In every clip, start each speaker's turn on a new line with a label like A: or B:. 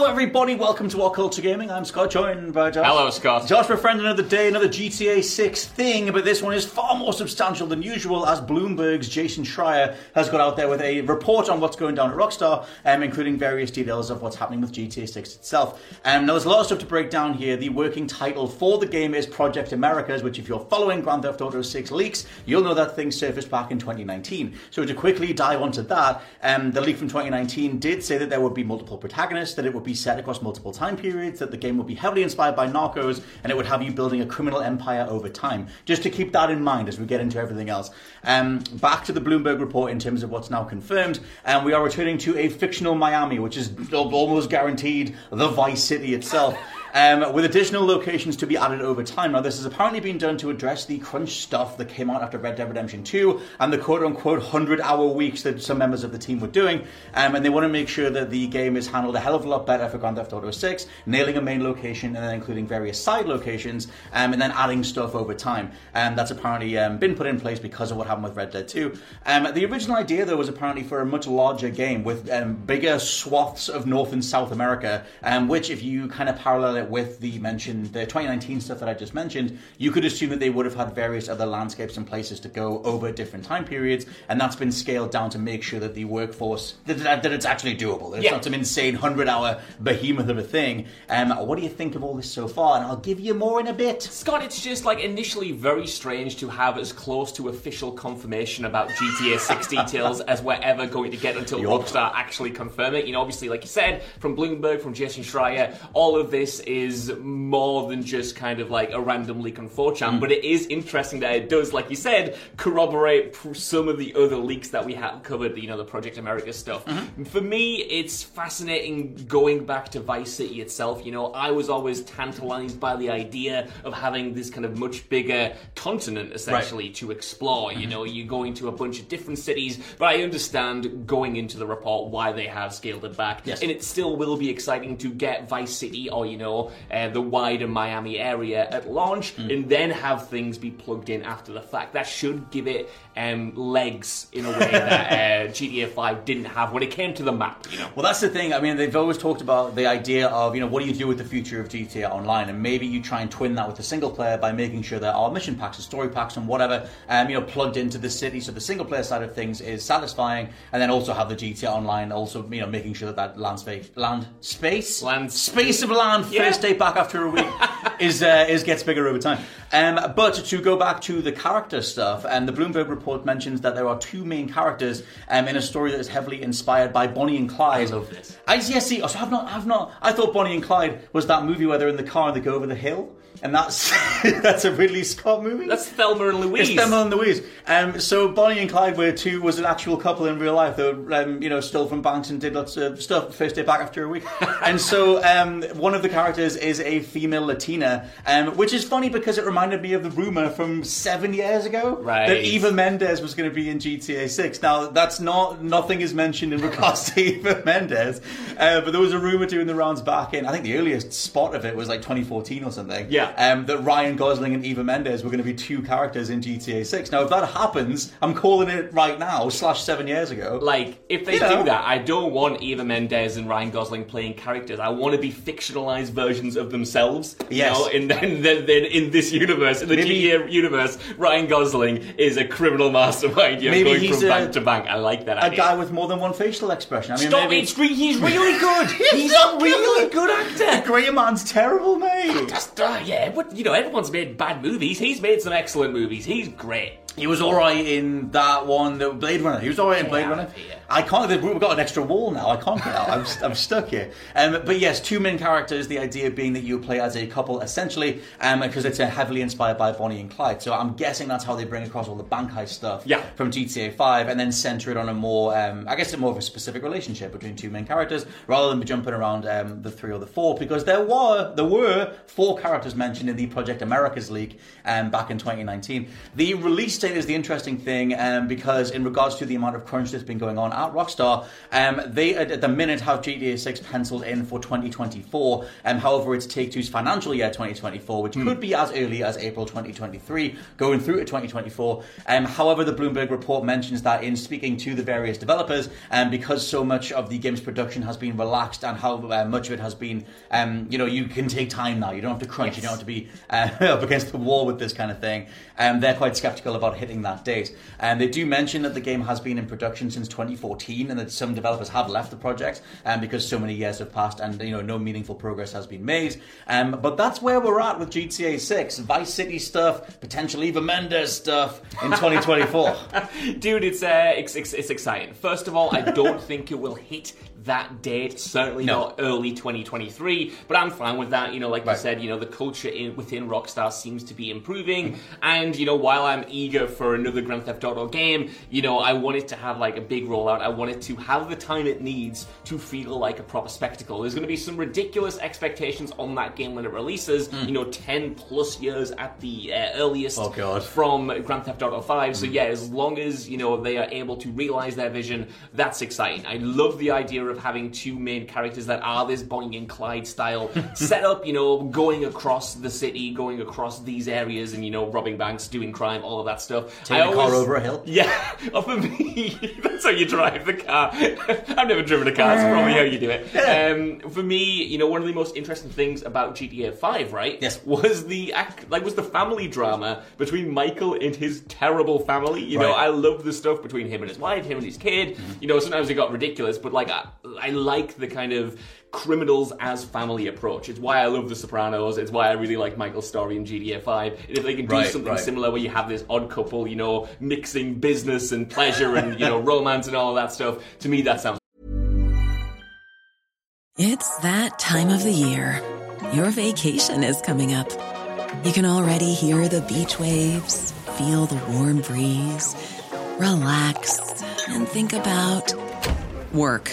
A: Hello, everybody. Welcome to What Culture Gaming. I'm Scott, joined by Josh.
B: Hello, Scott.
A: Josh, my friend, another day, another GTA 6 thing, but this one is far more substantial than usual as Bloomberg's Jason Schreier has got out there with a report on what's going down at Rockstar, um, including various details of what's happening with GTA 6 itself. Um, now, there's a lot of stuff to break down here. The working title for the game is Project Americas, which, if you're following Grand Theft Auto 6 leaks, you'll know that thing surfaced back in 2019. So, to quickly dive onto that, um, the leak from 2019 did say that there would be multiple protagonists, that it would be set across multiple time periods, that the game would be heavily inspired by Narcos, and it would have you building a criminal empire over time. Just to keep that in mind as we get into everything else. Um, back to the Bloomberg report in terms of what's now confirmed, and we are returning to a fictional Miami, which is almost guaranteed the Vice City itself. Um, with additional locations to be added over time. Now, this has apparently been done to address the crunch stuff that came out after Red Dead Redemption 2 and the quote unquote 100 hour weeks that some members of the team were doing. Um, and they want to make sure that the game is handled a hell of a lot better for Grand Theft Auto 6, nailing a main location and then including various side locations, um, and then adding stuff over time. And that's apparently um, been put in place because of what happened with Red Dead 2. Um, the original idea, though, was apparently for a much larger game with um, bigger swaths of North and South America, um, which, if you kind of parallel it with the mentioned the 2019 stuff that I just mentioned, you could assume that they would have had various other landscapes and places to go over different time periods, and that's been scaled down to make sure that the workforce that, that, that it's actually doable. That it's
B: Yeah.
A: not some insane hundred-hour behemoth of a thing. Um, what do you think of all this so far? And I'll give you more in a bit.
B: Scott, it's just like initially very strange to have as close to official confirmation about GTA 6 details as we're ever going to get until
A: Yup.
B: Rockstar actually confirm it. You know, obviously, like you said, from Bloomberg, from Jason Schreier, all of this is more than just kind of like a random leak on 4chan,
A: Mm.
B: but it is interesting that it does, like you said, corroborate pr- some of the other leaks that we have covered, you know, the Project America stuff.
A: Mm-hmm.
B: For me, it's fascinating going back to Vice City itself. You know, I was always tantalized by the idea of having this kind of much bigger continent essentially to explore.
A: Mm-hmm.
B: You know, you're going to a bunch of different cities, but I understand going into the report why they have scaled it back.
A: Yes.
B: And it still will be exciting to get Vice City or, you know, uh, the wider Miami area at launch
A: Mm.
B: and then have things be plugged in after the fact. That should give it um, legs in a way that uh, GTA 5 didn't have when it came to the map, you know.
A: Well, that's the thing. I mean, they've always talked about the idea of, you know, what do you do with the future of GTA Online? And maybe you try and twin that with the single player by making sure there are mission packs and story packs and whatever, um, you know, plugged into the city. So the single player side of things is satisfying. And then also have the GTA Online also, you know, making sure that that land space, land space,
B: Land-
A: space of land,
B: Yeah.
A: First day back after a week, is, uh, is gets bigger over time. Um, but to go back to the character stuff, and the Bloomberg report mentions that there are two main characters um, in a story that is heavily inspired by Bonnie and Clyde.
B: I love this.
A: I see. I see. Oh, so I've not. I've not. I thought Bonnie and Clyde was that movie where they're in the car and they go over the hill, and that's that's a Ridley Scott movie.
B: That's Thelma and Louise.
A: It's Thelma and Louise. Um, so Bonnie and Clyde were two was an actual couple in real life. They were, um, you know, stole from banks and did lots of stuff. First day back after a week. and so um, one of the characters is a female Latina, um, which is funny because it reminded me of the rumor from seven years ago
B: Right.
A: that Eva Mendes was going to be in GTA 6. Now, that's not, nothing is mentioned in regards to Eva Mendes, uh, but there was a rumor doing the rounds back in, I think the earliest spot of it was like 2014 or something.
B: Yeah.
A: Um, that Ryan Gosling and Eva Mendes were going to be two characters in GTA 6. Now, if that happens, I'm calling it right now, slash seven years ago.
B: Like, if they
A: You know.
B: do that, I don't want Eva Mendes and Ryan Gosling playing characters. I want to be fictionalized versions of themselves.
A: Yes.
B: You know, in, in, in, in this universe, in the
A: Maybe-
B: GTA universe, Ryan Gosling is a criminal mastermind. You're
A: Maybe
B: going
A: he's
B: from
A: a-
B: bank to bank. I like that
A: a
B: idea.
A: guy with more than one facial expression. I mean,
B: Stop
A: maybe
B: it, Street. He's really good. He's a really good actor.
A: Grey Man's terrible, mate.
B: That's, uh, yeah, but you know, everyone's made bad movies. He's made some excellent movies. He's great.
A: He was all right in that one, the Blade Runner. He was all right in Blade Runner.
B: yeah.
A: I can't. We've got an extra wall now. I can't get out. I'm, I'm stuck here. Um, but yes, two main characters. The idea being that you play as a couple, essentially, um, because it's uh, heavily inspired by Bonnie and Clyde. So I'm guessing that's how they bring across all the bank heist stuff
B: Yeah.
A: from GTA 5, and then center it on a more, um, I guess, a more of a specific relationship between two main characters, rather than jumping around um, the three or the four. Because there were there were four characters mentioned in the Project Americas leak um, back in 2019. The release date is the interesting thing um, because in regards to the amount of crunch that's been going on at Rockstar, um, they at at the minute have GTA 6 penciled in for 2024. Um, however, it's Take Two's financial year 2024, which could be as early as April 2023, going through to 2024. Um, however, the Bloomberg report mentions that in speaking to the various developers, um, because so much of the game's production has been relaxed and how uh, much of it has been, um, you know, you can take time now. You don't have to crunch. You don't have to be uh, up against the wall with this kind of thing. Um, they're quite skeptical about hitting that date. And they do mention that the game has been in production since 2014 and that some developers have left the project um, because so many years have passed and you know no meaningful progress has been made. Um, but that's where we're at with GTA 6. Vice City stuff, potential Eva Mendes stuff in 2024.
B: Dude, it's, uh, it's, it's, it's exciting. First of all, I don't think it will hit that date, certainly
A: No.
B: not early 2023, but I'm fine with that. You know, like
A: Right.
B: you said, you know, the culture in, within Rockstar seems to be improving, mm-hmm. and, you know, while I'm eager for another Grand Theft Auto game, you know, I want it to have, like, a big rollout. I want it to have the time it needs to feel like a proper spectacle. There's going to be some ridiculous expectations on that game when it releases, mm. you know, 10 plus years at the uh, earliest
A: Oh, God.
B: from Grand Theft Auto 5. So mm. yeah, as long as you know they are able to realize their vision, that's exciting. I love the idea of having two main characters that are this Bonnie and Clyde style setup. You know, going across the city, going across these areas, and you know, robbing banks, doing crime, all of that stuff.
A: Taking
B: I
A: a car over a hill.
B: Yeah, oh, for me, that's how you drive the car. I've never driven a car. It's probably how you do it. Um, for me, you know, one of the most interesting things about GTA 5, right?
A: Yes.
B: Was the act, like was the family drama between Michael and his terrible family. You know, I love the stuff between him and his wife, him and his kid. You know, sometimes it got ridiculous, but like I, I like the kind of criminals as family approach. It's why I love The Sopranos. It's why I really like Michael story in GTA 5. And if they can do
A: Right,
B: something
A: right.
B: similar where you have this odd couple, you know, mixing business and pleasure and, you know, romance and all that stuff, to me that sounds
C: It's that time of the year. Your vacation is coming up. You can already hear the beach waves, feel the warm breeze, relax, and think about work.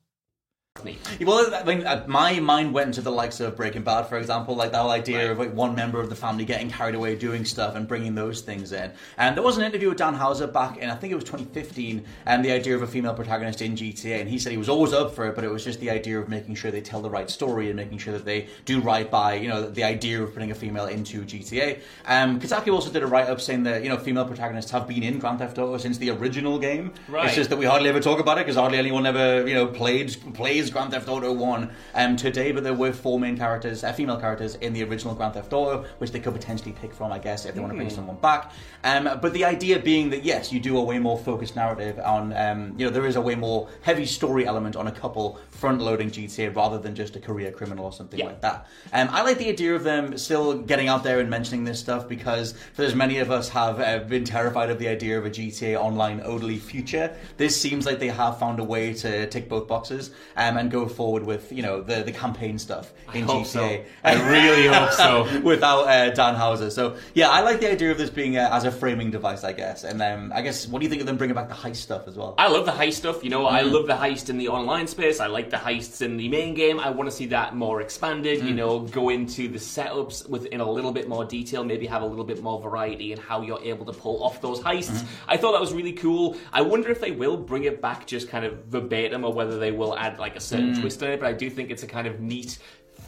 A: Well, I mean, uh, my mind went to the likes of Breaking Bad, for example, like that whole idea
B: Right.
A: of like one member of the family getting carried away doing stuff and bringing those things in. And there was an interview with Dan Houser back in, I think it was 2015, and the idea of a female protagonist in GTA. And he said he was always up for it, but it was just the idea of making sure they tell the right story and making sure that they do right by, you know, the idea of putting a female into GTA. Um, Kotaku also did a write up saying that, you know, female protagonists have been in Grand Theft Auto since the original game.
B: Right.
A: It's just that we hardly ever talk about it because hardly anyone ever, you know, played, played plays Grand Theft Auto One um, today. But there were four main characters, uh, female characters in the original Grand Theft Auto, which they could potentially pick from, I guess, if they want to bring someone back. Um, but the idea being that yes, you do a way more focused narrative on, um, you know, there is a way more heavy story element on a couple front-loading GTA rather than just a career criminal or something
B: Yeah.
A: like that. Um, I like the idea of them still getting out there and mentioning this stuff because for as many of us have uh, been terrified of the idea of a GTA Online only future, this seems like they have found a way to tick both boxes um, and go forward with you know the the campaign stuff in
B: hope
A: GTA.
B: so. I really hope so.
A: Without uh, Dan Houser, so yeah, I like the idea of this being uh, as a framing device, I guess. And um, I guess, what do you think of them bringing back the heist stuff as well?
B: I love the heist stuff. You know, I
A: Mm.
B: love the heist in the online space. I like the heists in the main game. I want to see that more expanded.
A: Mm.
B: You know, go into the setups within a little bit more detail. Maybe have a little bit more variety in how you're able to pull off those heists.
A: Mm-hmm.
B: I thought that was really cool. I wonder if they will bring it back just kind of verbatim, or whether they will add like a certain
A: Mm.
B: it. But I do think it's a kind of neat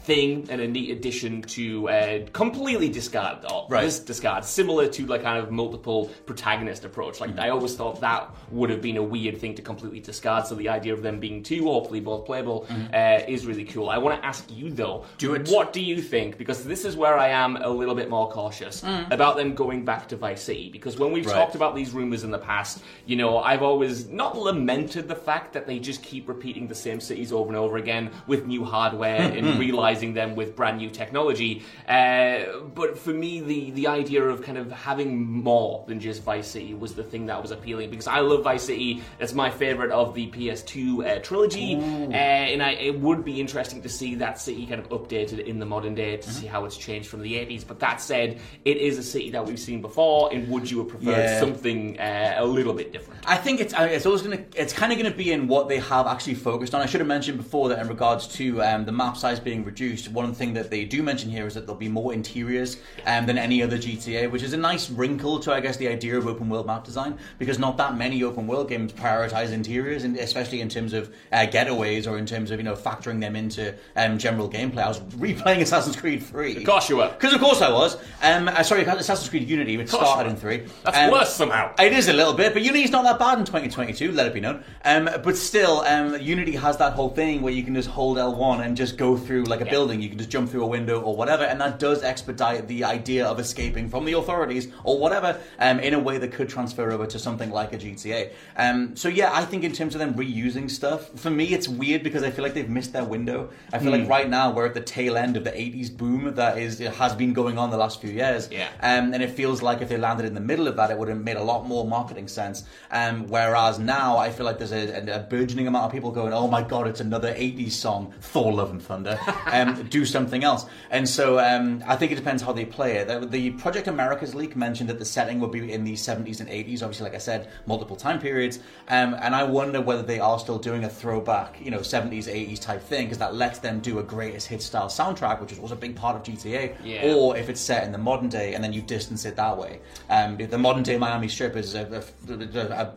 B: thing and a neat addition to uh, completely discard or
A: Right.
B: dis- discard similar to like kind of multiple protagonist approach like I always thought that would have been a weird thing to completely discard so the idea of them being two hopefully both playable uh, is really cool I want to ask you though
A: Do it.
B: what do you think because this is where I am a little bit more cautious about them going back to Vice City because when we've
A: Right.
B: talked about these rumors in the past you know I've always not lamented the fact that they just keep repeating the same cities over and over again with new hardware and realizing them with brand new technology. Uh, but for me, the the idea of kind of having more than just Vice City was the thing that was appealing because I love Vice City. It's my favorite of the PS2 uh, trilogy, uh, and I, it would be interesting to see that city kind of updated in the modern day to see how it's changed from the 80s. But that said, it is a city that we've seen before, and would you have preferred
A: Yeah.
B: something uh, a little bit different?
A: I think it's I mean, it's always gonna it's kind of gonna be in what they have actually focused on. I should have mentioned before that in regards to um, the map size being reduced. One thing that they do mention here is that there'll be more interiors um, than any other GTA, which is a nice wrinkle to I guess the idea of open world map design because not that many open world games prioritize interiors, and especially in terms of uh, getaways or in terms of you know factoring them into um, general gameplay. I was replaying Assassin's Creed Three.
B: Of course you were.
A: Because of course I was. Um, uh, sorry, Assassin's Creed Unity, which started in three.
B: That's
A: Um,
B: worse somehow.
A: it is a little bit, but Unity's not that bad in 2022, let it be known. Um, but still, um, Unity has that whole thing where you can just hold L1 and just go through like a building. You can just jump through a window or whatever, and that does expedite the idea of escaping from the authorities or whatever um, in a way that could transfer over to something like a GTA. Um, so yeah, I think in terms of them reusing stuff, for me it's weird because I feel like they've missed their window. I feel
B: Hmm.
A: like right now we're at the tail end of the 80s boom that is has been going on the last few years.
B: Yeah.
A: Um, and it feels like if they landed in the middle of that, it would have made a lot more marketing sense. Um, whereas now, I feel like there's a, a, a burgeoning amount of people going, "Oh my god, it's another '80s song, Thor: Love and Thunder." Um, do something else. And so um, I think it depends how they play it. The, the Project America's leak mentioned that the setting would be in the '70s and '80s. Obviously, like I said, multiple time periods. Um, and I wonder whether they are still doing a throwback, you know, '70s '80s type thing because that lets them do a greatest hit style soundtrack, which was a big part of GTA.
B: Yeah.
A: Or if it's set in the modern day and then you distance it that way. Um, the modern day Miami Strip is a, a, a, a,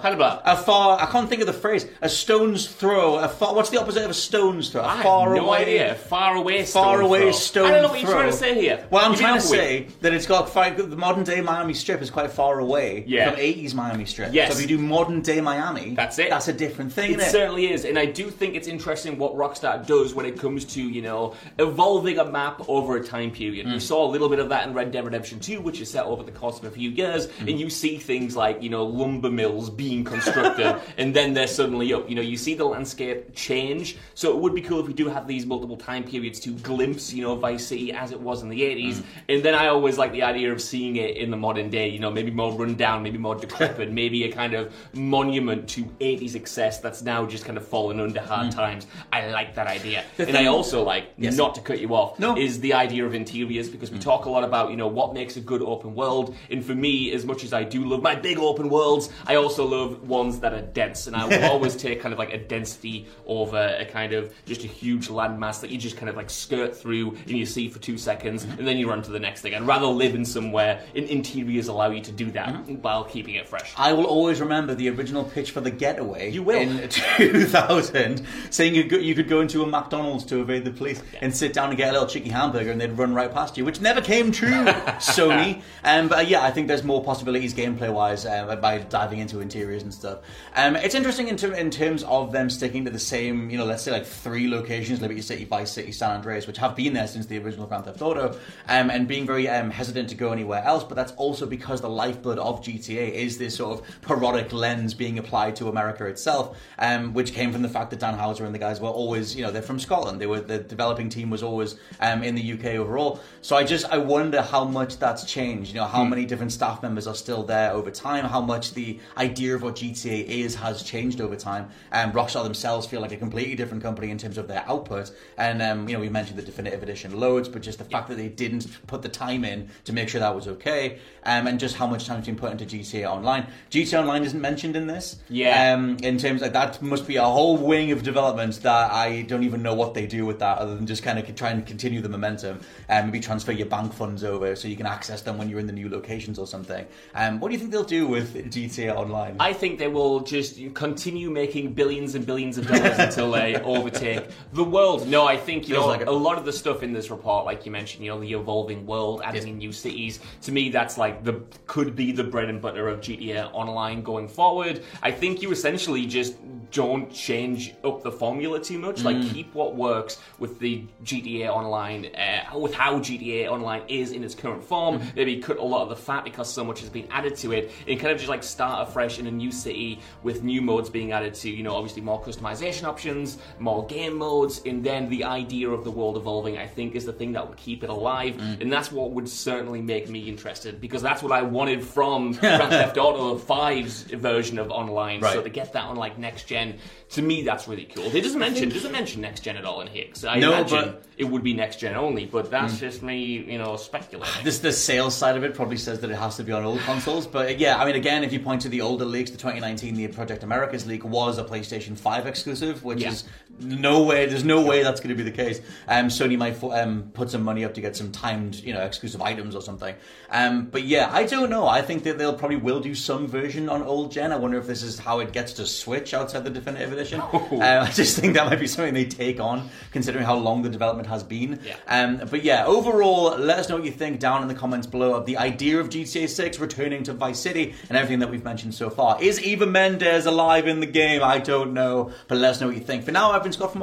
B: Had a blah.
A: a far. I can't think of the phrase. A stone's throw. A far, what's the opposite of a stone's throw? A
B: I
A: far
B: no
A: away.
B: idea. Far away,
A: Far
B: stone
A: away
B: throw.
A: stone
B: I don't know what
A: throw.
B: you're trying to say here.
A: Well, I'm
B: me
A: trying to say that it's got quite the modern day Miami Strip is quite far away
B: Yeah.
A: from 80s Miami Strip.
B: Yes.
A: So if you do modern day Miami,
B: That's it.
A: That's a different thing,
B: It
A: it?
B: certainly is, and I do think it's interesting what Rockstar does when it comes to you know evolving a map over a time period.
A: Mm.
B: We saw a little bit of that in Red Dead Redemption 2, which is set over the course of a few years,
A: Mm.
B: and you see things like you know lumber mills being constructed, and then they're suddenly up. You know, you see the landscape change. So it would be cool if we do have these multiple time periods to glimpse you know Vice City as it was in the 80s,
A: Mm.
B: and then I always like the idea of seeing it in the modern day. You know, maybe more run down, maybe more decrepit, maybe a kind of monument to 80s excess that's now just kind of fallen under hard times. I like that idea.
A: The
B: and I also like,
A: Yes.
B: not to cut you off,
A: No.
B: is the idea of interiors because we talk a lot about, you know, what makes a good open world. And for me, as much as I do love my big open worlds, I also love ones that are dense. And I will always take kind of like a density over a kind of just a huge landmass that you just kind of like skirt through and you see for two seconds and then you run to the next thing. I'd rather live in somewhere and interiors allow you to do that while keeping it fresh.
A: I will always remember the original pitch for the Getaway.
B: You will.
A: in 2000, saying you could, you could go into a McDonald's to evade the police and sit down and get a little cheeky hamburger, and they'd run right past you, which never came true. Sony, um, but uh, yeah, I think there's more possibilities gameplay wise um, by diving into interiors and stuff. Um, it's interesting in, ter- in terms of them sticking to the same, you know, let's say like three locations: City, Vice City, San Andreas, which have been there since the original Grand Theft Auto, um, and being very um, hesitant to go anywhere else. But that's also because the lifeblood of GTA is this sort of parodic lens being applied to America itself, um, which came from the fact that Dan Houser and the guys were always, you know, they're from Scotland. They were the developing team was always um, in the UK overall. So I just I wonder how much that's changed. You know, how many different staff members are still there over time. How much the idea of what GTA is has changed over time. Um, Rockstar themselves feel like a completely different company in terms of their output. And um, you know, we mentioned the definitive edition loads, but just the fact that they didn't put the time in to make sure that was okay, um, and just how much time's been put into GTA Online. GTA Online isn't mentioned in this.
B: Yeah.
A: Um, in terms of that must be a whole wing of development that I don't even know what they do with that other than just kind of try and continue the momentum and maybe transfer your bank funds over so you can access them when you're in the new locations or something. Um, what do you think they'll do with GTA Online?
B: I think they will just continue making billions and billions of dollars until they overtake the world. No, I think you
A: Feels
B: know
A: like it.
B: a lot of the stuff in this report, like you mentioned, you know, the evolving world, adding
A: Yes.
B: in new cities. To me, that's like the could be the bread and butter of GTA Online going forward. I think you essentially just don't change up the formula too much. Like
A: Mm.
B: keep what works with the GTA Online, uh, with how GTA Online is in its current form.
A: Mm-hmm.
B: Maybe cut a lot of the fat because so much has been added to it, and kind of just like start afresh in a new city with new modes being added to. You know, obviously more customization options, more game modes, and then the idea of the world evolving. I think is the thing that would keep it alive,
A: Mm.
B: and that's what would certainly make me interested because that's what I wanted from Grand Theft Auto 5's version of online. So to get that on like next gen, to me that's really cool. It doesn't mention doesn't mention next gen at all in here. I
A: No,
B: imagine
A: but-
B: it would be next gen only, but that's just me, you know, speculating.
A: This the sales side of it probably says that it has to be on old consoles, but yeah, I mean, again, if you point to the older leaks, the 2019 the Project Americas leak was a PlayStation 5 exclusive, which
B: Yeah.
A: is no way. There's no way that's going to be the case. Um, Sony might um, put some money up to get some timed, you know, exclusive items or something. Um, but yeah, I don't know. I think that they'll probably will do some version on old gen. I wonder if this is how it gets to Switch outside the definitive edition. Um, I just think that might be something they take on, considering how long the development has been.
B: Yeah.
A: Um, but yeah, overall, let us know what you think down in the comments below of the idea of GTA 6 returning to Vice City and everything that we've mentioned so far. Is Eva Mendes alive in the game? I don't know, but let us know what you think. For now, I've been Scott from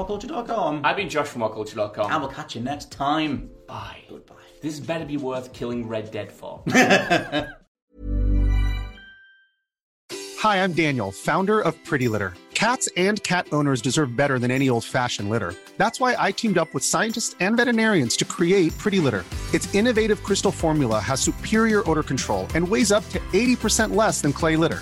A: WhatCulture.com,
B: I've been Josh from WhatCulture.com.
A: and we'll catch you next time.
B: Bye.
A: Goodbye.
B: This better be worth killing Red Dead for.
D: Hi, I'm Daniel, founder of Pretty Litter. Cats and cat owners deserve better than any old fashioned litter. That's why I teamed up with scientists and veterinarians to create Pretty Litter. Its innovative crystal formula has superior odor control and weighs up to 80% less than clay litter.